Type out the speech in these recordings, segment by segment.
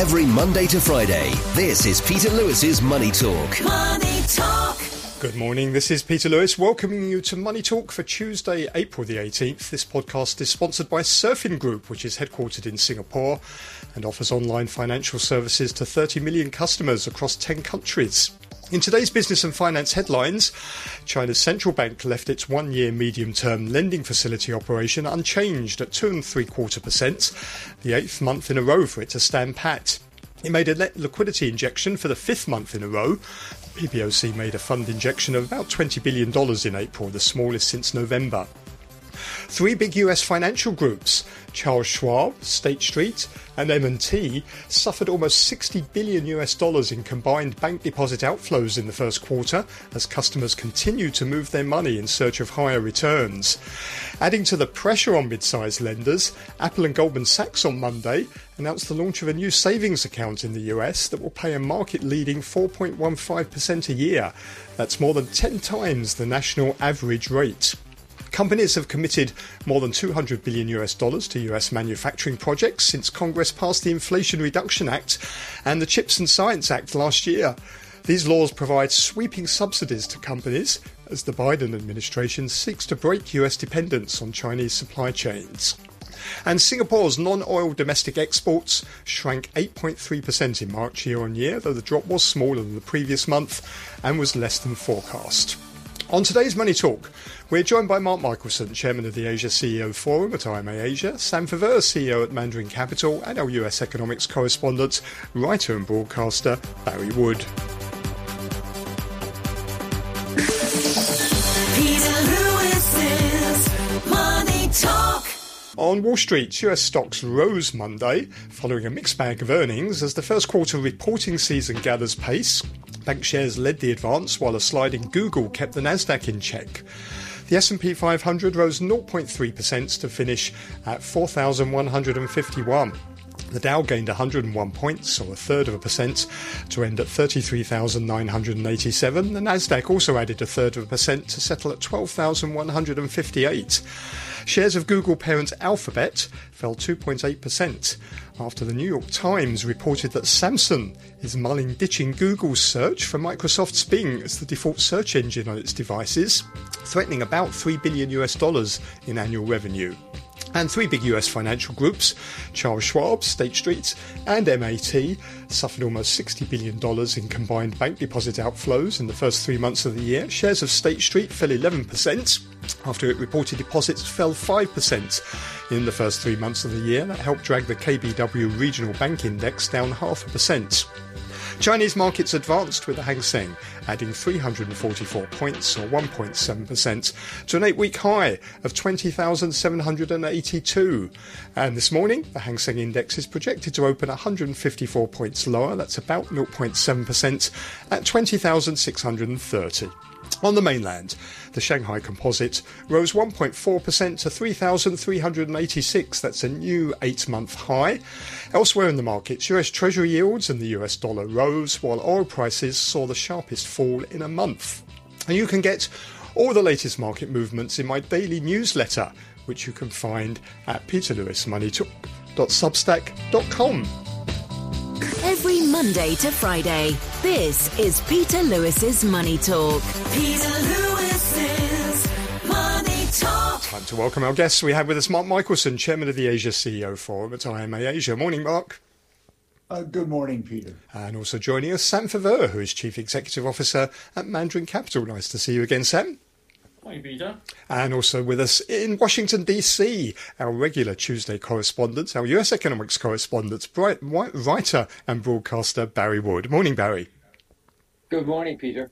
Every Monday to Friday, this is Peter Lewis's Money Talk. Money Talk. Good morning, this is Peter Lewis welcoming you to Money Talk for Tuesday, April the 18th. This podcast is sponsored by Surfin Group, which is headquartered in Singapore and offers online financial services to 30 million customers across 10 countries. In today's business and finance headlines, China's central bank left its one year medium term lending facility operation unchanged at two and three quarter percent, the eighth month in a row for it to stand pat. It made a liquidity injection for the fifth month in a row. PBOC made a fund injection of about $20 billion in April, the smallest since November. Three big US financial groups, Charles Schwab, State Street, and M&T, suffered almost 60 billion US dollars in combined bank deposit outflows in the first quarter as customers continue to move their money in search of higher returns. Adding to the pressure on mid-sized lenders, Apple and Goldman Sachs on Monday announced the launch of a new savings account in the US that will pay a market-leading 4.15% a year. That's more than 10 times the national average rate. Companies have committed more than 200 billion US dollars to US manufacturing projects since Congress passed the Inflation Reduction Act and the Chips and Science Act last year. These laws provide sweeping subsidies to companies as the Biden administration seeks to break US dependence on Chinese supply chains. And Singapore's non oil domestic exports shrank 8.3% in March year on year, though the drop was smaller than the previous month and was less than forecast. On today's Money Talk, we're joined by Mark Michelson, Chairman of the Asia CEO Forum at IMA Asia, Sam Faveur, CEO at Mandarin Capital, and our US economics correspondent, writer and broadcaster, Barry Wood. Peter Lewis's Money Talk. On Wall Street, US stocks rose Monday following a mixed bag of earnings as the first quarter reporting season gathers pace. Bank shares led the advance while a slide in Google kept the Nasdaq in check. The S&P 500 rose 0.3% to finish at 4151. The Dow gained 101 points, or a third of a percent, to end at 33,987. The Nasdaq also added a third of a percent to settle at 12,158. Shares of Google parent Alphabet fell 2.8% after the New York Times reported that Samsung is mulling ditching Google's search for Microsoft's Bing as the default search engine on its devices, threatening about 3 billion US dollars in annual revenue. And three big US financial groups, Charles Schwab, State Street, and M&T, suffered almost $60 billion in combined bank deposit outflows in the first three months of the year. Shares of State Street fell 11% after it reported deposits fell 5% in the first three months of the year. That helped drag the KBW Regional Bank Index down half a percent. Chinese markets advanced with the Hang Seng adding 344 points or 1.7% to an eight week high of 20,782. And this morning, the Hang Seng Index is projected to open 154 points lower, that's about 0.7%, at 20,630. On the mainland, the Shanghai Composite rose 1.4% to 3,386. That's a new eight month high. Elsewhere in the markets, US Treasury yields and the US dollar rose, while oil prices saw the sharpest fall in a month. And you can get all the latest market movements in my daily newsletter, which you can find at peterlewismoneytalk.substack.com. Every Monday to Friday, this is Peter Lewis's Money Talk. Peter Lewis's Money Talk. Time to welcome our guests. We have with us Mark Michelson, Chairman of the Asia CEO Forum at IMA Asia. Morning, Mark. Uh, good morning, Peter. And also joining us, Sam Faveur, who is Chief Executive Officer at Mandarin Capital. Nice to see you again, Sam. Morning, Peter. And also with us in Washington, D.C., our regular Tuesday correspondent, our US economics correspondent, writer and broadcaster Barry Wood. Morning, Barry. Good morning, Peter.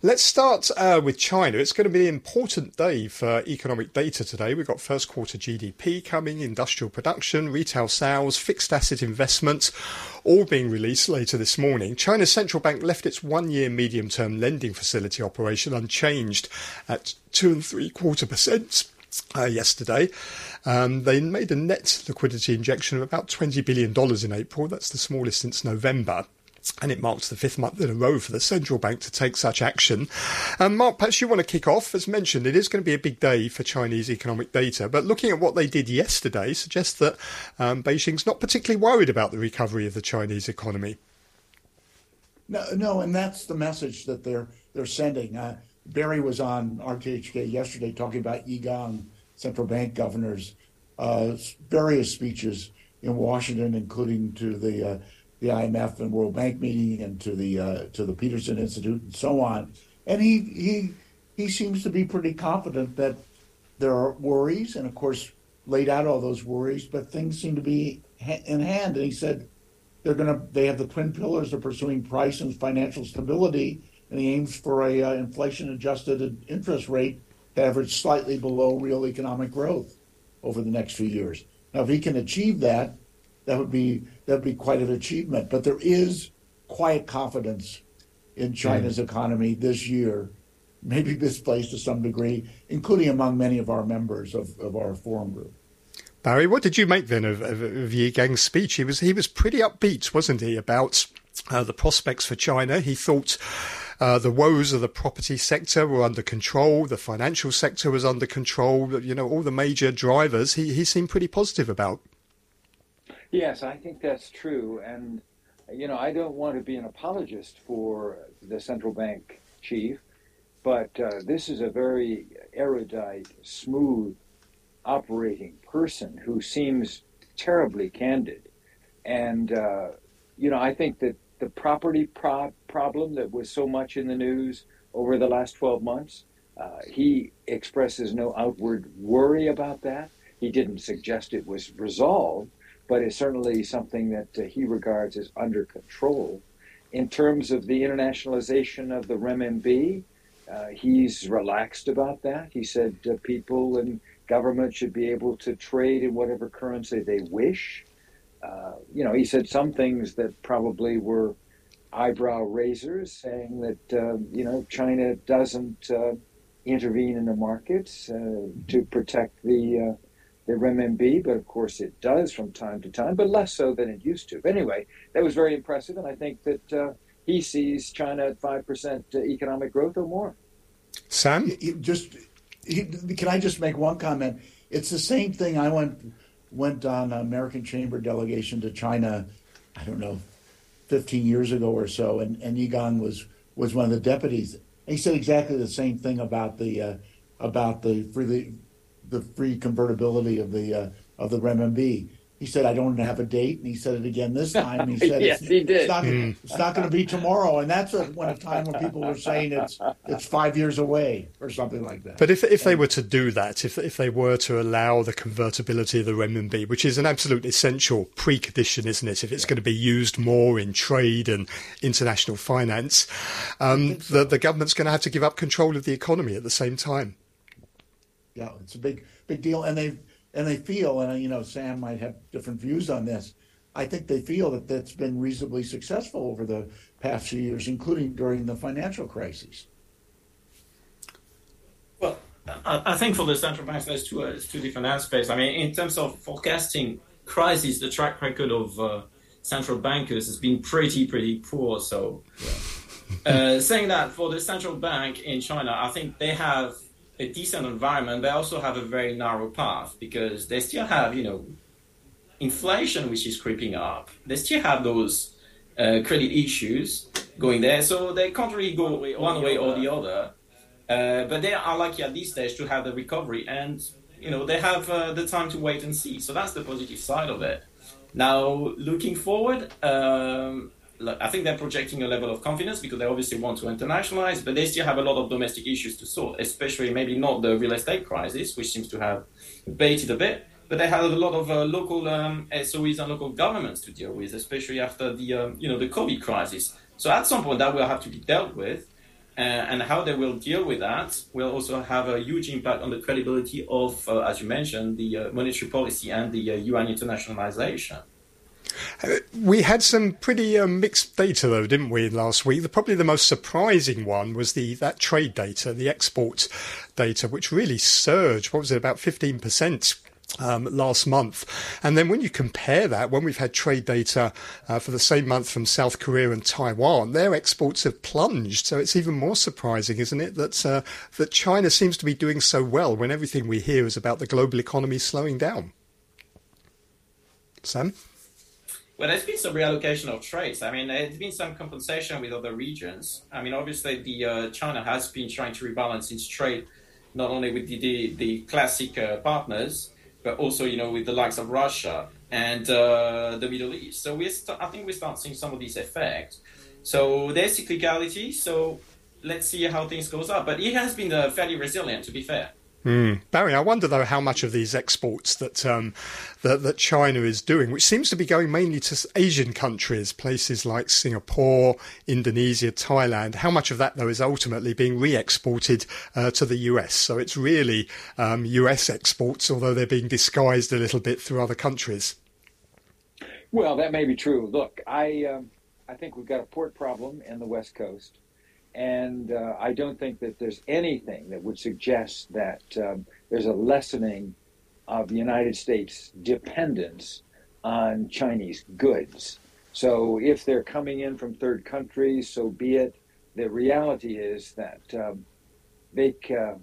Let's start uh, with China. It's going to be an important day for economic data today. We've got first quarter GDP coming, industrial production, retail sales, fixed asset investments, all being released later this morning. China's central bank left its one year medium term lending facility operation unchanged at two and three quarter percent. Uh, yesterday. Um, they made a net liquidity injection of about $20 billion in April. That's the smallest since November. And it marks the fifth month in a row for the central bank to take such action. Um, Mark, perhaps you want to kick off. As mentioned, it is going to be a big day for Chinese economic data, but looking at what they did yesterday suggests that um, Beijing's not particularly worried about the recovery of the Chinese economy. No, no, and that's the message that they're they're sending. Uh, Barry was on RTHK yesterday talking about Yi Gang central bank governors' uh, various speeches in Washington, including to the uh, the IMF and World Bank meeting and to the uh, to the Peterson Institute and so on. And he he he seems to be pretty confident that there are worries, and of course laid out all those worries, but things seem to be in hand. And he said they're going to they have the twin pillars of pursuing price and financial stability, and he aims for a uh, inflation adjusted interest rate to average slightly below real economic growth over the next few years. Now, if he can achieve that, that would be that would be quite an achievement. But there is quiet confidence in China's mm. economy this year, maybe misplaced to some degree, including among many of our members of, of our forum group. Barry, what did you make then of, of, of Yi Gang's speech? He was he was pretty upbeat, wasn't he, about uh, the prospects for China? He thought. Uh, the woes of the property sector were under control. The financial sector was under control. You know, all the major drivers he, he seemed pretty positive about. Yes, I think that's true. And, you know, I don't want to be an apologist for the central bank chief, but uh, this is a very erudite, smooth operating person who seems terribly candid. And, uh, you know, I think that the property pro- problem that was so much in the news over the last 12 months, uh, he expresses no outward worry about that. He didn't suggest it was resolved, but it's certainly something that uh, he regards as under control. In terms of the internationalization of the renminbi, uh, he's relaxed about that. He said uh, people and government should be able to trade in whatever currency they wish. Uh, you know, he said some things that probably were eyebrow raisers, saying that uh, you know China doesn't uh, intervene in the markets to protect the the renminbi, but of course it does from time to time, but less so than it used to. But anyway, that was very impressive, and I think that uh, he sees China at five percent uh, economic growth or more. Sam, just can I just make one comment? It's the same thing. I went went on American Chamber delegation to China. I don't know, fifteen years ago or so, and and Yi Gang was was one of the deputies. And he said exactly the same thing about the uh, about the freely the free convertibility of the uh, of the renminbi. He said, "I don't have a date," and he said it again this time. He said, "Yes, it's, he did. It's not, it's not going to be tomorrow," and that's a, when a time when people were saying it's it's five years away or something like that. But if if they were to do that, if if they were to allow the convertibility of the renminbi, which is an absolute essential precondition, isn't it? If it's yeah. going to be used more in trade and international finance, um, so. the the government's going to have to give up control of the economy at the same time. Yeah, it's a big big deal, and they and they feel, and you know, Sam might have different views on this. I think they feel that that's been reasonably successful over the past few years, including during the financial crisis. Well, I think for the central banks, there's two, uh, two different aspects. I mean, in terms of forecasting crises, the track record of uh, central bankers has been pretty, pretty poor. So, yeah. uh, saying that for the central bank in China, I think they have a decent environment, they also have a very narrow path because they still have, you know, inflation which is creeping up. They still have those uh, credit issues going there, so they can't really go one way or the other. Uh, but they are lucky at this stage to have the recovery, and you know they have uh, the time to wait and see. So that's the positive side of it. Now, looking forward, um, I think they're projecting a level of confidence because they obviously want to internationalize, but they still have a lot of domestic issues to sort, especially maybe not the real estate crisis, which seems to have abated a bit, but they have a lot of uh, local um, SOEs and local governments to deal with, especially after the um, you know the COVID crisis. So at some point that will have to be dealt with, uh, and how they will deal with that will also have a huge impact on the credibility of, uh, as you mentioned, the uh, monetary policy and the yuan uh, internationalization. We had some pretty uh, mixed data, though, didn't we, last week? The, probably the most surprising one was the that trade data, the export data, which really surged. What was it, about 15% um, last month. And then when you compare that, when we've had trade data uh, for the same month from South Korea and Taiwan, their exports have plunged. So it's even more surprising, isn't it, that uh, that China seems to be doing so well when everything we hear is about the global economy slowing down. Sam. Well, there's been some reallocation of trades. I mean, there's been some compensation with other regions. I mean, obviously, the uh, China has been trying to rebalance its trade, not only with the the, the classic uh, partners, but also, you know, with the likes of Russia and uh, the Middle East. So we, st- I think we start seeing some of these effects. So there's cyclicality. So let's see how things goes up. But it has been uh, fairly resilient, to be fair. Mm. Barry, I wonder though how much of these exports that, um, that that China is doing, which seems to be going mainly to Asian countries, places like Singapore, Indonesia, Thailand, how much of that though is ultimately being re-exported uh, to the US? So it's really um, US exports, although they're being disguised a little bit through other countries. Well, that may be true. Look, I um, I think we've got a port problem in the West Coast. And uh, I don't think that there's anything that would suggest that um, there's a lessening of the United States' dependence on Chinese goods. So if they're coming in from third countries, so be it. The reality is that um, they, uh,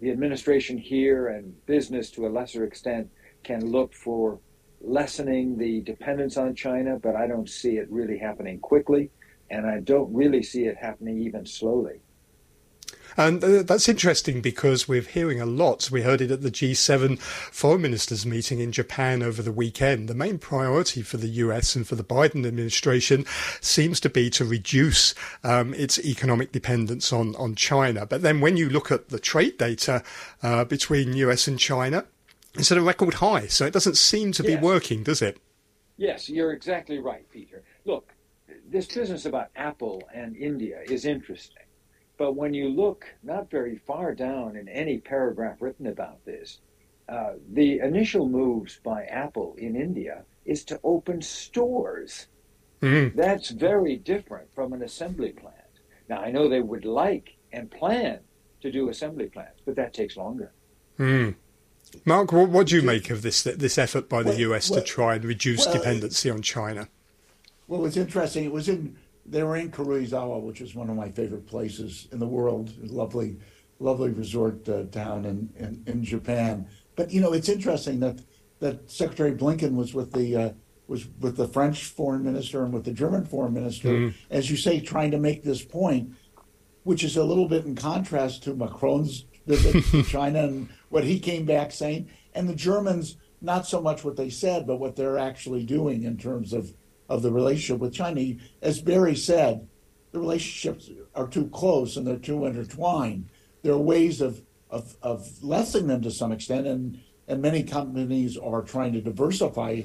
the administration here and business to a lesser extent can look for lessening the dependence on China, but I don't see it really happening quickly and I don't really see it happening even slowly. And uh, that's interesting because we're hearing a lot. We heard it at the G7 foreign ministers meeting in Japan over the weekend. The main priority for the US and for the Biden administration seems to be to reduce um, its economic dependence on, on China. But then when you look at the trade data uh, between US and China, it's at a record high. So it doesn't seem to yes. be working, does it? Yes, you're exactly right, Peter. Look, this business about Apple and India is interesting. But when you look not very far down in any paragraph written about this, uh, the initial moves by Apple in India is to open stores. Mm-hmm. That's very different from an assembly plant. Now, I know they would like and plan to do assembly plants, but that takes longer. Mm. Mark, what, what, do you make of this this effort by the well, US well, to try and reduce well, dependency on China? Well, it's interesting. It was in they were in Karuizawa, which is one of my favorite places in the world. lovely, lovely resort uh, town in, in, in Japan. But you know, it's interesting that that Secretary Blinken was with the uh, was with the French foreign minister and with the German foreign minister, mm. as you say, trying to make this point, which is a little bit in contrast to Macron's visit to China and what he came back saying, and the Germans not so much what they said, but what they're actually doing in terms of of the relationship with China. As Barry said, the relationships are too close and they're too intertwined. There are ways of, of, of lessening them to some extent, and, and many companies are trying to diversify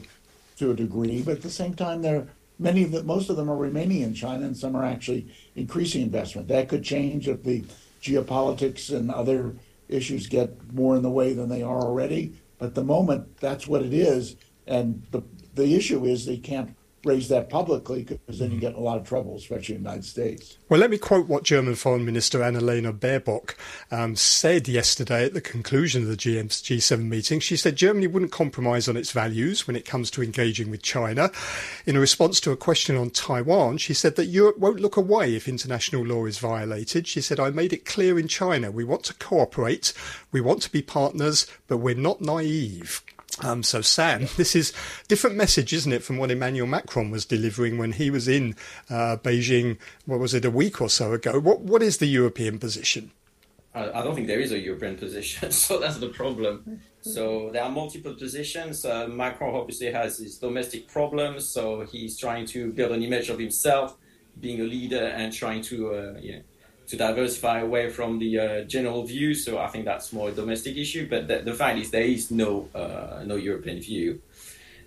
to a degree, but at the same time, they're many of the, most of them are remaining in China, and some are actually increasing investment. That could change if the geopolitics and other issues get more in the way than they are already. But the moment, that's what it is, and the the issue is they can't raise that publicly because then you get in a lot of trouble, especially in the United States. Well, let me quote what German Foreign Minister Annalena Baerbock um, said yesterday at the conclusion of the G7 meeting. She said Germany wouldn't compromise on its values when it comes to engaging with China. In response to a question on Taiwan, she said that Europe won't look away if international law is violated. She said, I made it clear in China we want to cooperate, we want to be partners, but we're not naive. Um, so, Sam, this is different message, isn't it, from what Emmanuel Macron was delivering when he was in uh, Beijing? What was it, a week or so ago? What What is the European position? I don't think there is a European position, so that's the problem. So there are multiple positions. Uh, Macron obviously has his domestic problems, so he's trying to build an image of himself being a leader and trying to, uh, you know, to diversify away from the uh, general view. So I think that's more a domestic issue. But the, the fact is, there is no uh, no European view,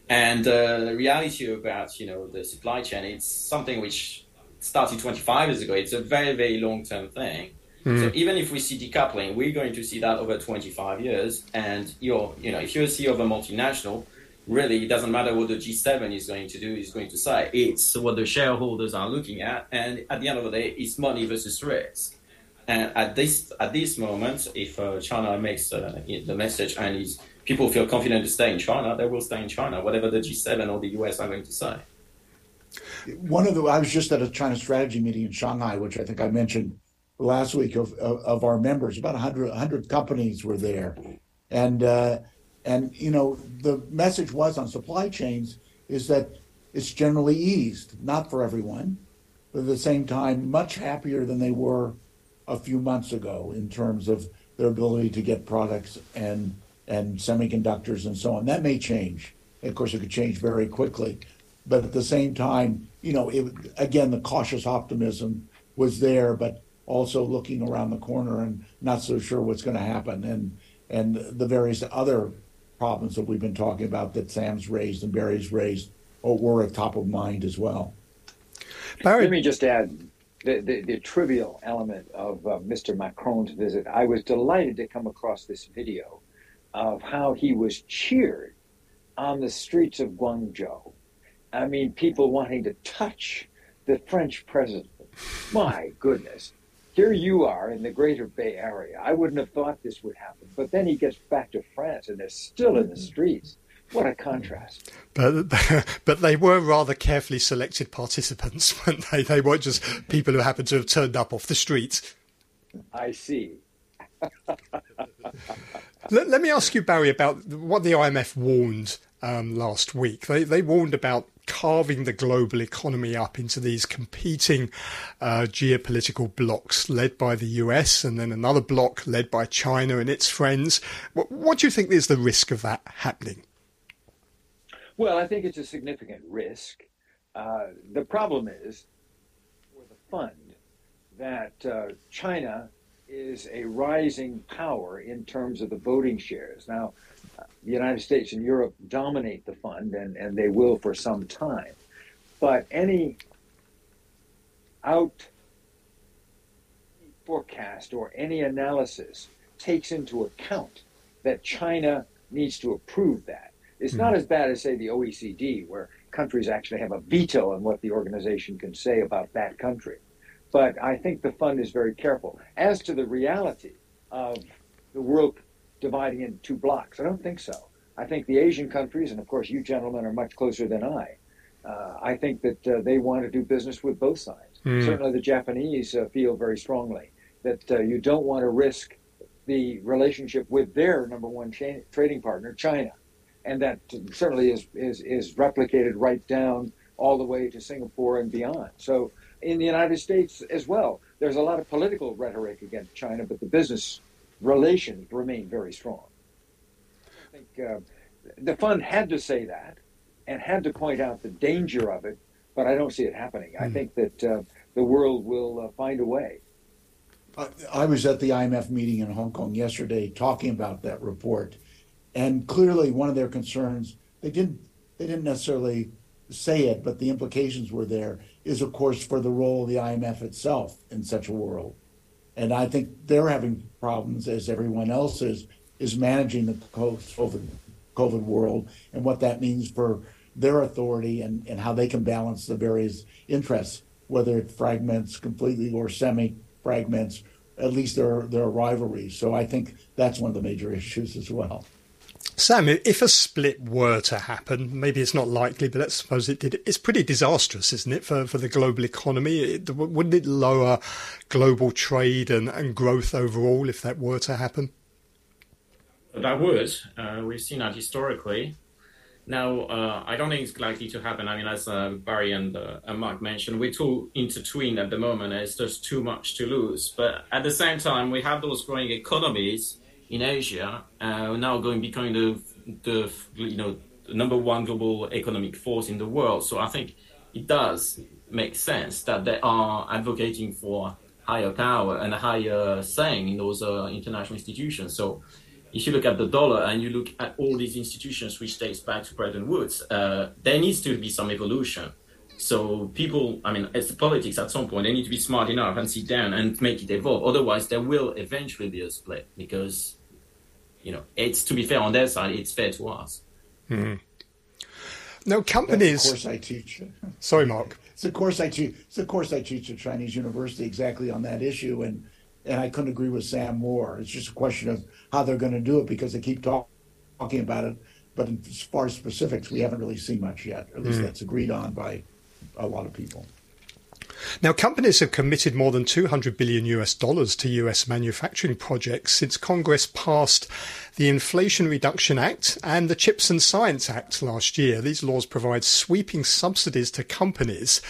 and uh, the reality about you know the supply chain, it's something which started 25 years ago. It's a very very long term thing. Mm. So even if we see decoupling, we're going to see that over 25 years. And you're, you know, if you're a CEO of a multinational, really it doesn't matter what the G7 is going to do, is going to say. It's what the shareholders are looking at, and at the end of the day, it's money versus risk. And at this at this moment, if uh, China makes uh, the message and is people feel confident to stay in China, they will stay in China, whatever the G7 or the US are going to say. One of the, I was just at a China strategy meeting in Shanghai, which I think I mentioned last week of, of, of our members. About 100, 100 companies were there. And, uh, and, you know, the message was on supply chains is that it's generally eased, not for everyone, but at the same time, much happier than they were a few months ago in terms of their ability to get products and and semiconductors and so on. That may change. Of course, it could change very quickly. But at the same time, you know, it, again, the cautious optimism was there, but also looking around the corner and not so sure what's going to happen. And and the various other problems that we've been talking about that Sam's raised and Barry's raised or were at top of mind as well. Barry. Let me just add the, the, the trivial element of uh, Mr. Macron's visit. I was delighted to come across this video of how he was cheered on the streets of Guangzhou. I mean, people wanting to touch the French president. My goodness. Here you are in the greater Bay Area. I wouldn't have thought this would happen. But then he gets back to France and they're still in the streets. What a contrast. But but they were rather carefully selected participants, weren't they? They weren't just people who happened to have turned up off the street. I see. let, let, me ask you, Barry, about what the IMF warned um, last week. They, they warned about carving the global economy up into these competing uh, geopolitical blocks led by the US and then another block led by China and its friends. What, what do you think is the risk of that happening? Well, I think it's a significant risk. Uh, the problem is for the fund that uh, China is a rising power in terms of the voting shares. Now, the United States and Europe dominate the fund, and, and they will for some time. But any out forecast or any analysis takes into account that China needs to approve that. It's not hmm. as bad as, say, the OECD, where countries actually have a veto on what the organization can say about that country. But I think the fund is very careful. As to the reality of the world dividing into two blocks, I don't think so. I think the Asian countries, and of course you gentlemen are much closer than I, uh, I think that uh, they want to do business with both sides. Mm. Certainly the Japanese uh, feel very strongly that uh, you don't want to risk the relationship with their number one cha- trading partner, China. And that certainly is, is, is replicated right down all the way to Singapore and beyond. So in the United States as well. There's a lot of political rhetoric against China, but the business relations remain very strong. I think uh, the fund had to say that and had to point out the danger of it, but I don't see it happening. Mm. I hmm. think that uh, the world will uh, find a way. I was at the IMF meeting in Hong Kong yesterday talking about that report, and clearly one of their concerns they didn't they didn't necessarily say it, but the implications were there is, of course, for the role of the IMF itself in such a world. And I think they're having problems, as everyone else is, is managing the COVID, COVID world and what that means for their authority and, and how they can balance the various interests, whether it fragments completely or semi fragments. At least there are, there are rivalries. So I think that's one of the major issues as well. Sam, if a split were to happen, maybe it's not likely, but let's suppose it did. It's pretty disastrous, isn't it, for, for the global economy? It, wouldn't it lower global trade and, and growth overall if that were to happen? That would. Uh, we've seen that historically. Now, uh, I don't think it's likely to happen. I mean, as uh, Barry and, uh, and, Mark mentioned, we're too intertwined at the moment. It's just too much to lose. But at the same time, we have those growing economies in Asia, uh, now going becoming the the you know the number one global economic force in the world. So I think it does make sense that they are advocating for higher power and a higher saying in those uh, international institutions. So if you look at the dollar and you look at all these institutions which dates back to Bretton Woods, uh, there needs to be some evolution. So people, I mean, it's politics at some point, they need to be smart enough and sit down and make it evolve. Otherwise, there will eventually be a split because you know, it's to be fair on their side, it's fair to us. Mm. Now, companies. That's course I teach. Sorry, Mark. It's a course I teach. It's a course I teach at Chinese University exactly on that issue, and and I couldn't agree with Sam more. It's just a question of how they're going to do it because they keep talk, talking about it. But as far as specifics, we haven't really seen much yet. At least mm. that's agreed on by a lot of people. Now, companies have committed more than 200 billion US dollars to US manufacturing projects since Congress passed the Inflation Reduction Act and the Chips and Science Act last year. These laws provide sweeping subsidies to companies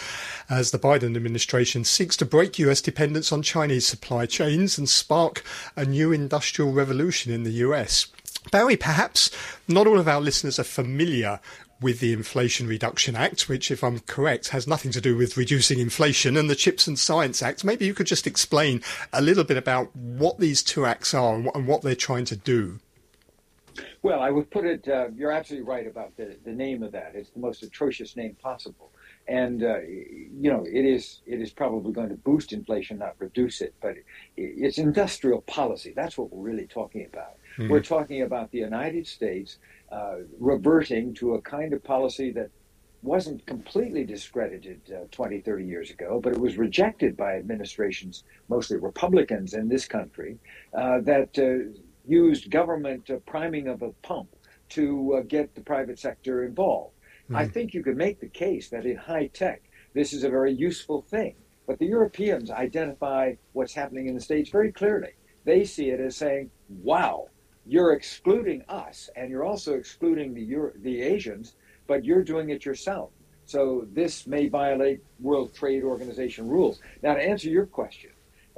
as the Biden administration seeks to break US dependence on Chinese supply chains and spark a new industrial revolution in the US. Barry, perhaps not all of our listeners are familiar with the Inflation Reduction Act, which, if I'm correct, has nothing to do with reducing inflation, and the Chips and Science Act. Maybe you could just explain a little bit about what these two acts are and what they're trying to do. Well, I would put it, uh, you're absolutely right about the, the name of that. It's the most atrocious name possible. And, uh, you know, it is, it is probably going to boost inflation, not reduce it. But it's industrial policy. That's what we're really talking about. Mm-hmm. We're talking about the United States uh, reverting to a kind of policy that wasn't completely discredited uh, 20, 30 years ago, but it was rejected by administrations, mostly Republicans in this country, uh, that uh, used government uh, priming of a pump to uh, get the private sector involved. Mm-hmm. I think you could make the case that in high tech, this is a very useful thing. But the Europeans identify what's happening in the States very clearly. They see it as saying, wow, you're excluding us and you're also excluding the Euro- the Asians, but you're doing it yourself. So this may violate World Trade Organization rules. Now, to answer your question,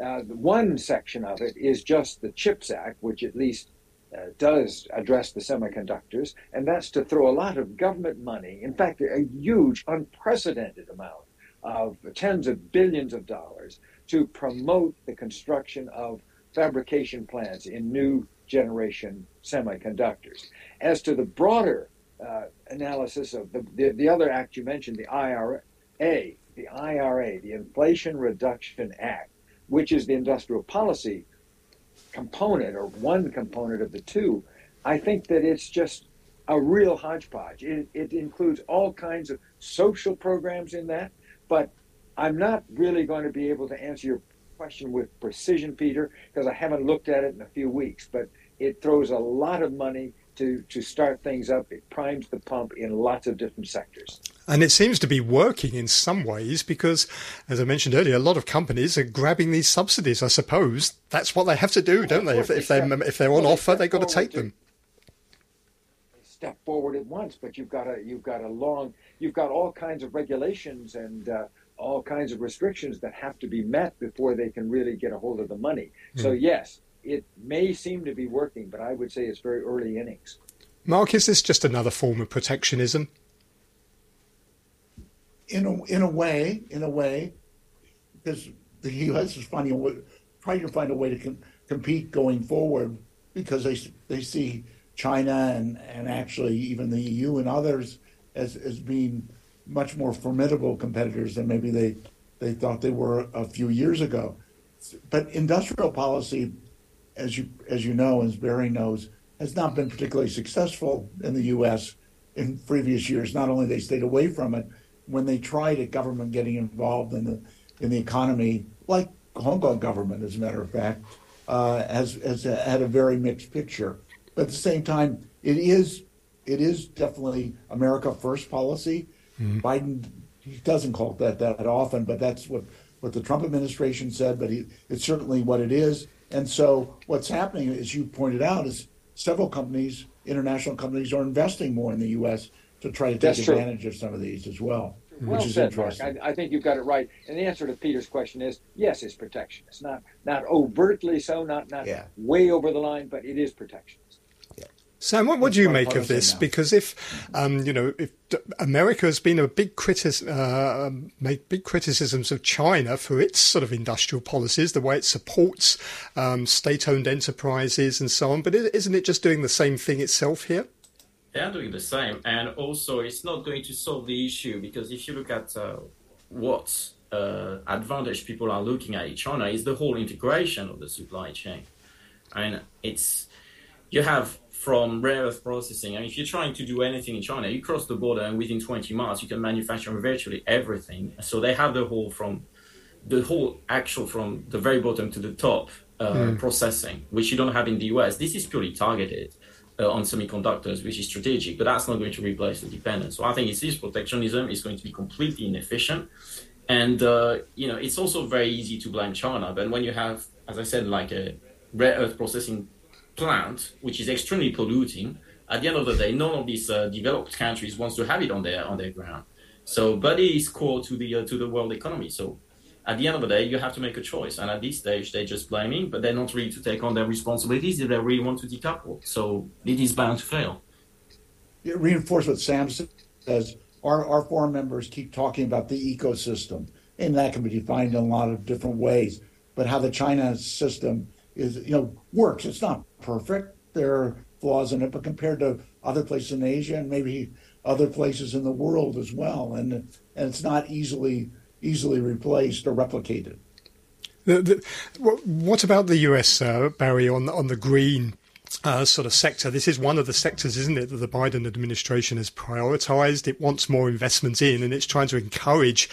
uh, one section of it is just the CHIPS Act, which at least uh, does address the semiconductors, and that's to throw a lot of government money, in fact, a huge, unprecedented amount of tens of billions of dollars to promote the construction of fabrication plants in new generation semiconductors. As to the broader uh, analysis of the, the, the, other act you mentioned, the IRA, the IRA, the Inflation Reduction Act, which is the industrial policy component or one component of the two, I think that it's just a real hodgepodge. It, it includes all kinds of social programs in that, but I'm not really going to be able to answer your question with precision, Peter, because I haven't looked at it in a few weeks. But it throws a lot of money to, to start things up. It primes the pump in lots of different sectors. And it seems to be working in some ways because, as I mentioned earlier, a lot of companies are grabbing these subsidies. I suppose that's what they have to do, don't they? If, if, they if they're on offer, they've got to take them. Step forward at once, but you've got a you've got a long you've got all kinds of regulations and uh, all kinds of restrictions that have to be met before they can really get a hold of the money. Mm. So yes, it may seem to be working, but I would say it's very early innings. Mark, is this just another form of protectionism? In a, in a way, in a way, because the U.S. is finding a trying to find a way to com- compete going forward because they they see China and, and actually even the EU and others as, as being much more formidable competitors than maybe they, they thought they were a few years ago. But industrial policy as you as you know, as Barry knows, has not been particularly successful in the U.S. in previous years. Not only they stayed away from it, when they tried a government getting involved in the in the economy, like Hong Kong government, as a matter of fact, uh, has has had a very mixed picture. But at the same time, it is it is definitely America First policy. Mm-hmm. Biden he doesn't call it that that often, but that's what what the Trump administration said. But he, it's certainly what it is. And so what's happening, as you pointed out, is several companies, international companies, are investing more in the U.S. to try to take advantage of some of these as well. Well which is said, Mark. I, I, think you've got it right. And the answer to Peter's question is yes, it's protection. It's not not overtly so, not not yeah. way over the line, but it is protection. Sam, what, what do you make of this? Now. Because if, um, you know, if America has been a big critic, uh, made big criticisms of China for its sort of industrial policies, the way it supports um, state-owned enterprises and so on, but isn't it just doing the same thing itself here? They are doing the same, and also it's not going to solve the issue because if you look at uh, what uh, advantage people are looking at China is the whole integration of the supply chain. I mean, it's you have from rare earth processing. And if you're trying to do anything in China, you cross the border and within 20 miles you can manufacture virtually everything. So they have the whole from the whole actual from the very bottom to the top uh, mm. processing, which you don't have in the US. This is purely targeted. uh, on semiconductors, which is strategic, but that's not going to replace the dependence. So I think it's this protectionism is going to be completely inefficient. And, uh, you know, it's also very easy to blame China. But when you have, as I said, like a rare earth processing plant, which is extremely polluting, at the end of the day, none of these uh, developed countries wants to have it on their on their ground. So, but it is core to the uh, to the world economy. So, at the end of the day, you have to make a choice. And at this stage, they're just blaming, but they're not ready to take on their responsibilities if they really want to decouple. So, it is bound to fail. It reinforces what Sam says. Our, our forum members keep talking about the ecosystem, and that can be defined in a lot of different ways. But how the China system is, you know, works. It's not perfect. There are flaws in it, but compared to other places in Asia and maybe other places in the world as well, and and it's not easily easily replaced or replicated. The, the, what about the US, uh, Barry, on on the green uh, sort of sector. This is one of the sectors, isn't it, that the Biden administration has prioritized. It wants more investment in, and it's trying to encourage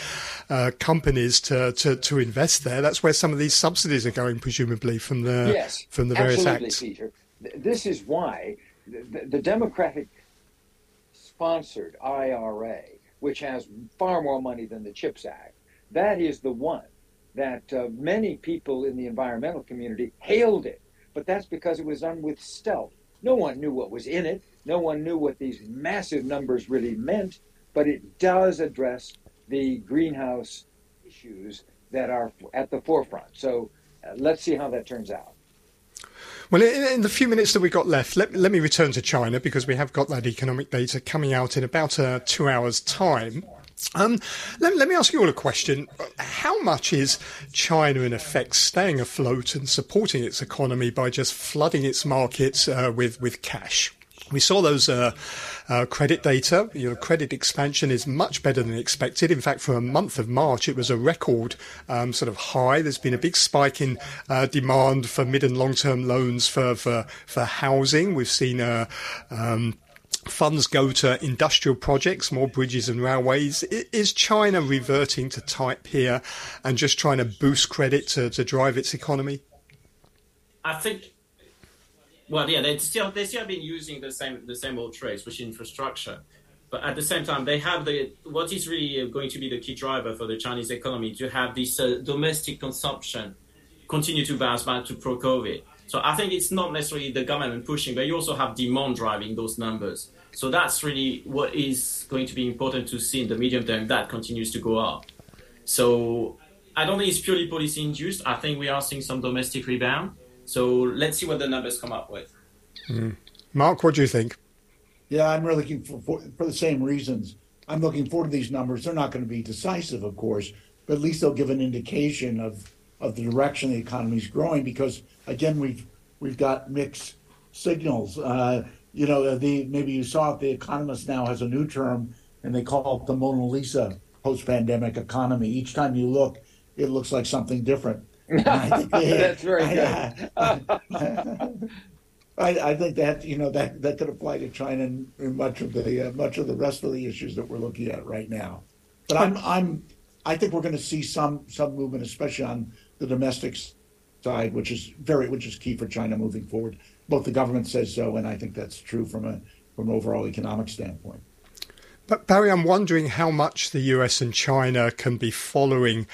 uh, companies to, to, to invest there. That's where some of these subsidies are going, presumably from the yes, from the various absolutely, acts. Peter. This is why the, the Democratic sponsored IRA, which has far more money than the CHIPS Act, that is the one that uh, many people in the environmental community hailed it but that's because it was done with stealth. No one knew what was in it. No one knew what these massive numbers really meant, but it does address the greenhouse issues that are at the forefront. So uh, let's see how that turns out. Well, in, the few minutes that we've got left, let, let me return to China because we have got that economic data coming out in about uh, two hours' time. Um, let, let, me ask you all a question. How much is China, in effect, staying afloat and supporting its economy by just flooding its markets uh, with, with cash? We saw those uh, uh, credit data. You know, credit expansion is much better than expected. In fact, for a month of March, it was a record um, sort of high. There's been a big spike in uh, demand for mid and long term loans for, for, for housing. We've seen uh, um, funds go to industrial projects, more bridges and railways. Is China reverting to type here and just trying to boost credit to, to drive its economy? I think. Well, yeah, they still they still have been using the same the same old trades, which is infrastructure. But at the same time, they have the what is really going to be the key driver for the Chinese economy to have this uh, domestic consumption continue to bounce back to pro-COVID. So I think it's not necessarily the government pushing, but you also have demand driving those numbers. So that's really what is going to be important to see in the medium term that continues to go up. So I don't think it's purely policy induced. I think we are seeing some domestic rebound. So let's see what the numbers come up with. Mm. Mark, what do you think? Yeah, I'm really looking for, for, for the same reasons. I'm looking forward to these numbers. They're not going to be decisive, of course, but at least they'll give an indication of of the direction the economy is growing. Because again, we've we've got mixed signals. Uh, you know, the maybe you saw it. The Economist now has a new term, and they call it the Mona Lisa post-pandemic economy. Each time you look, it looks like something different. That's very good. I, I, I, think that you know that that could apply to China and, much of the uh, much of the rest of the issues that we're looking at right now. But I'm I'm I think we're going to see some some movement, especially on the domestic side, which is very which is key for China moving forward both the government says so, and I think that's true from a from an overall economic standpoint. But Barry, I'm wondering how much the US and China can be following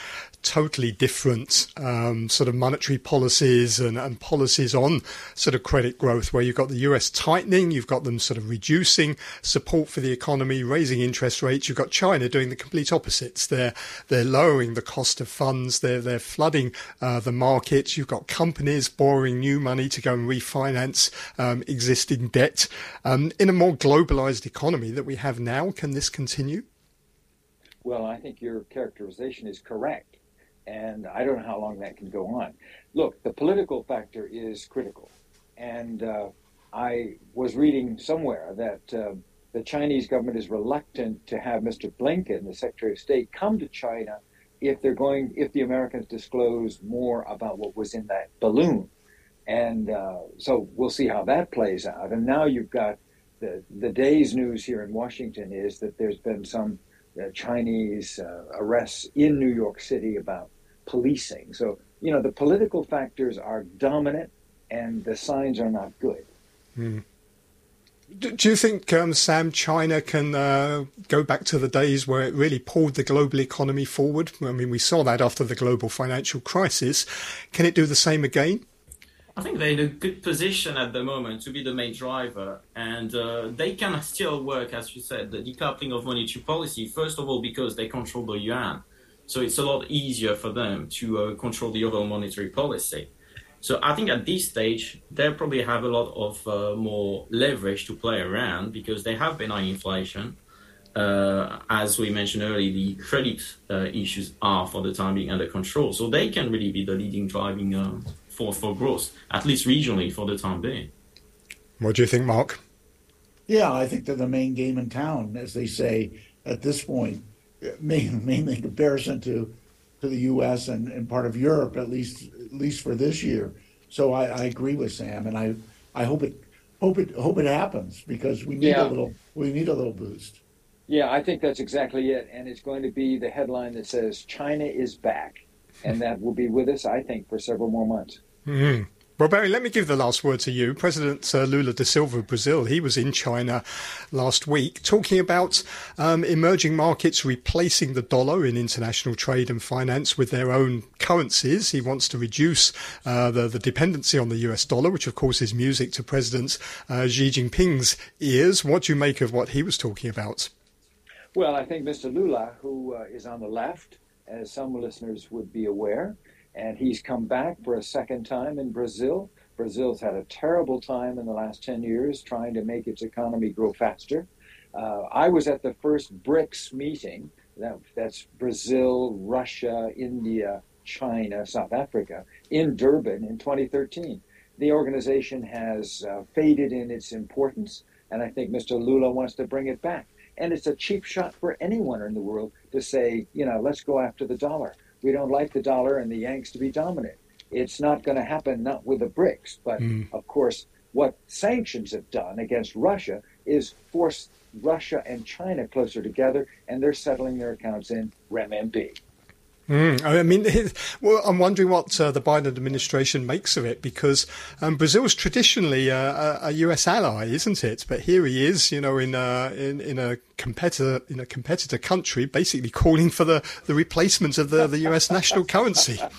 totally different um, sort of monetary policies and, and, policies on sort of credit growth, where you've got the US tightening, you've got them sort of reducing support for the economy, raising interest rates. You've got China doing the complete opposites. They're they're lowering the cost of funds. They're they're flooding uh, the markets. You've got companies borrowing new money to go and refinance um, existing debt. Um, in a more globalized economy that we have now, can this continue? Well, I think your characterization is correct and I don't know how long that can go on. Look, the political factor is critical, and uh, I was reading somewhere that uh, the Chinese government is reluctant to have Mr. Blinken, the Secretary of State, come to China if they're going if the Americans disclose more about what was in that balloon, and uh, so we'll see how that plays out. And now you've got the the day's news here in Washington is that there's been some Chinese uh, arrests in New York City about policing. So, you know, the political factors are dominant and the signs are not good. Mm. Do you think, um, Sam, China can uh, go back to the days where it really pulled the global economy forward? I mean, we saw that after the global financial crisis. Can it do the same again? I think they're in a good position at the moment to be the main driver, and uh, they can still work, as you said, the decoupling of monetary policy. First of all, because they control the yuan, so it's a lot easier for them to uh, control the overall monetary policy. So I think at this stage they probably have a lot of uh, more leverage to play around because they have been benign inflation. Uh, as we mentioned earlier, the credit uh, issues are for the time being under control, so they can really be the leading driving uh, force for growth, at least regionally for the time being. What do you think, Mark? Yeah, I think they're the main game in town, as they say at this point. Mainly in comparison to to the U.S. and, and part of Europe, at least at least for this year. So I, I agree with Sam, and I I hope it hope it hope it happens because we need yeah. a little we need a little boost. Yeah, I think that's exactly it, and it's going to be the headline that says China is back, and that will be with us, I think, for several more months. Mm-hmm. Well, Barry, let me give the last word to you. President uh, Lula da Silva of Brazil, he was in China last week talking about um, emerging markets replacing the dollar in international trade and finance with their own currencies. He wants to reduce uh, the, the, dependency on the US dollar, which of course is music to President uh, Xi Jinping's ears. What do you make of what he was talking about? Well, I think Mr. Lula, who uh, is on the left, as some listeners would be aware, and he's come back for a second time in Brazil. Brazil's had a terrible time in the last 10 years trying to make its economy grow faster. Uh, I was at the first BRICS meeting, that, that's Brazil, Russia, India, China, South Africa, in Durban in 2013. The organization has uh, faded in its importance, and I think Mr. Lula wants to bring it back. And it's a cheap shot for anyone in the world to say, you know, let's go after the dollar we don't like the dollar and the Yanks to be dominant. It's not going to happen, not with the BRICS. But mm. of course, what sanctions have done against Russia is force Russia and China closer together, and they're settling their accounts in renminbi. Mm, I mean, well, I'm wondering what uh, the Biden administration makes of it because um, Brazil's traditionally a, a, U.S. ally, isn't it? But here he is, you know, in a, in, in a competitor in a competitor country, basically calling for the, the replacement of the, the U.S. national currency.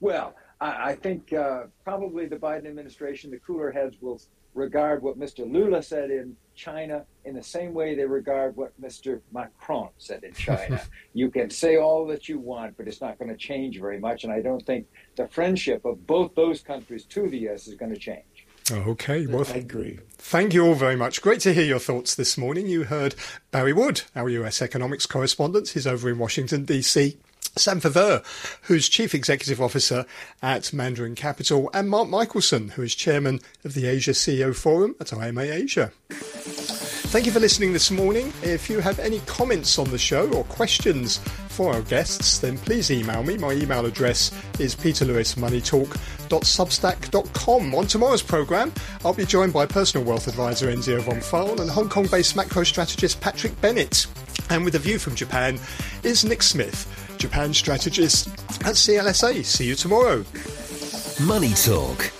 Well, I, I think uh, probably the Biden administration, the cooler heads, will regard what Mr. Lula said in China in the same way they regard what Mr. Macron said in China. you can say all that you want, but it's not going to change very much. And I don't think the friendship of both those countries to the U.S. is going to change. Okay, well, I agree. Thank you all very much. Great to hear your thoughts this morning. You heard Barry Wood, our US economics correspondent. He's over in Washington, D.C. Sam Faveur, who's Chief Executive Officer at Mandarin Capital, and Mark Michelson, who is Chairman of the Asia CEO Forum at IMA Asia. Thank you for listening this morning. If you have any comments on the show or questions for our guests, then please email me. My email address is peterlewismoneytalk.substack.com. On tomorrow's programme, I'll be joined by personal wealth advisor Enzio von Pfeil and Hong Kong based macro strategist Patrick Bennett. And with a view from Japan is Nick Smith, Japan strategist at CLSA. See you tomorrow. Money Talk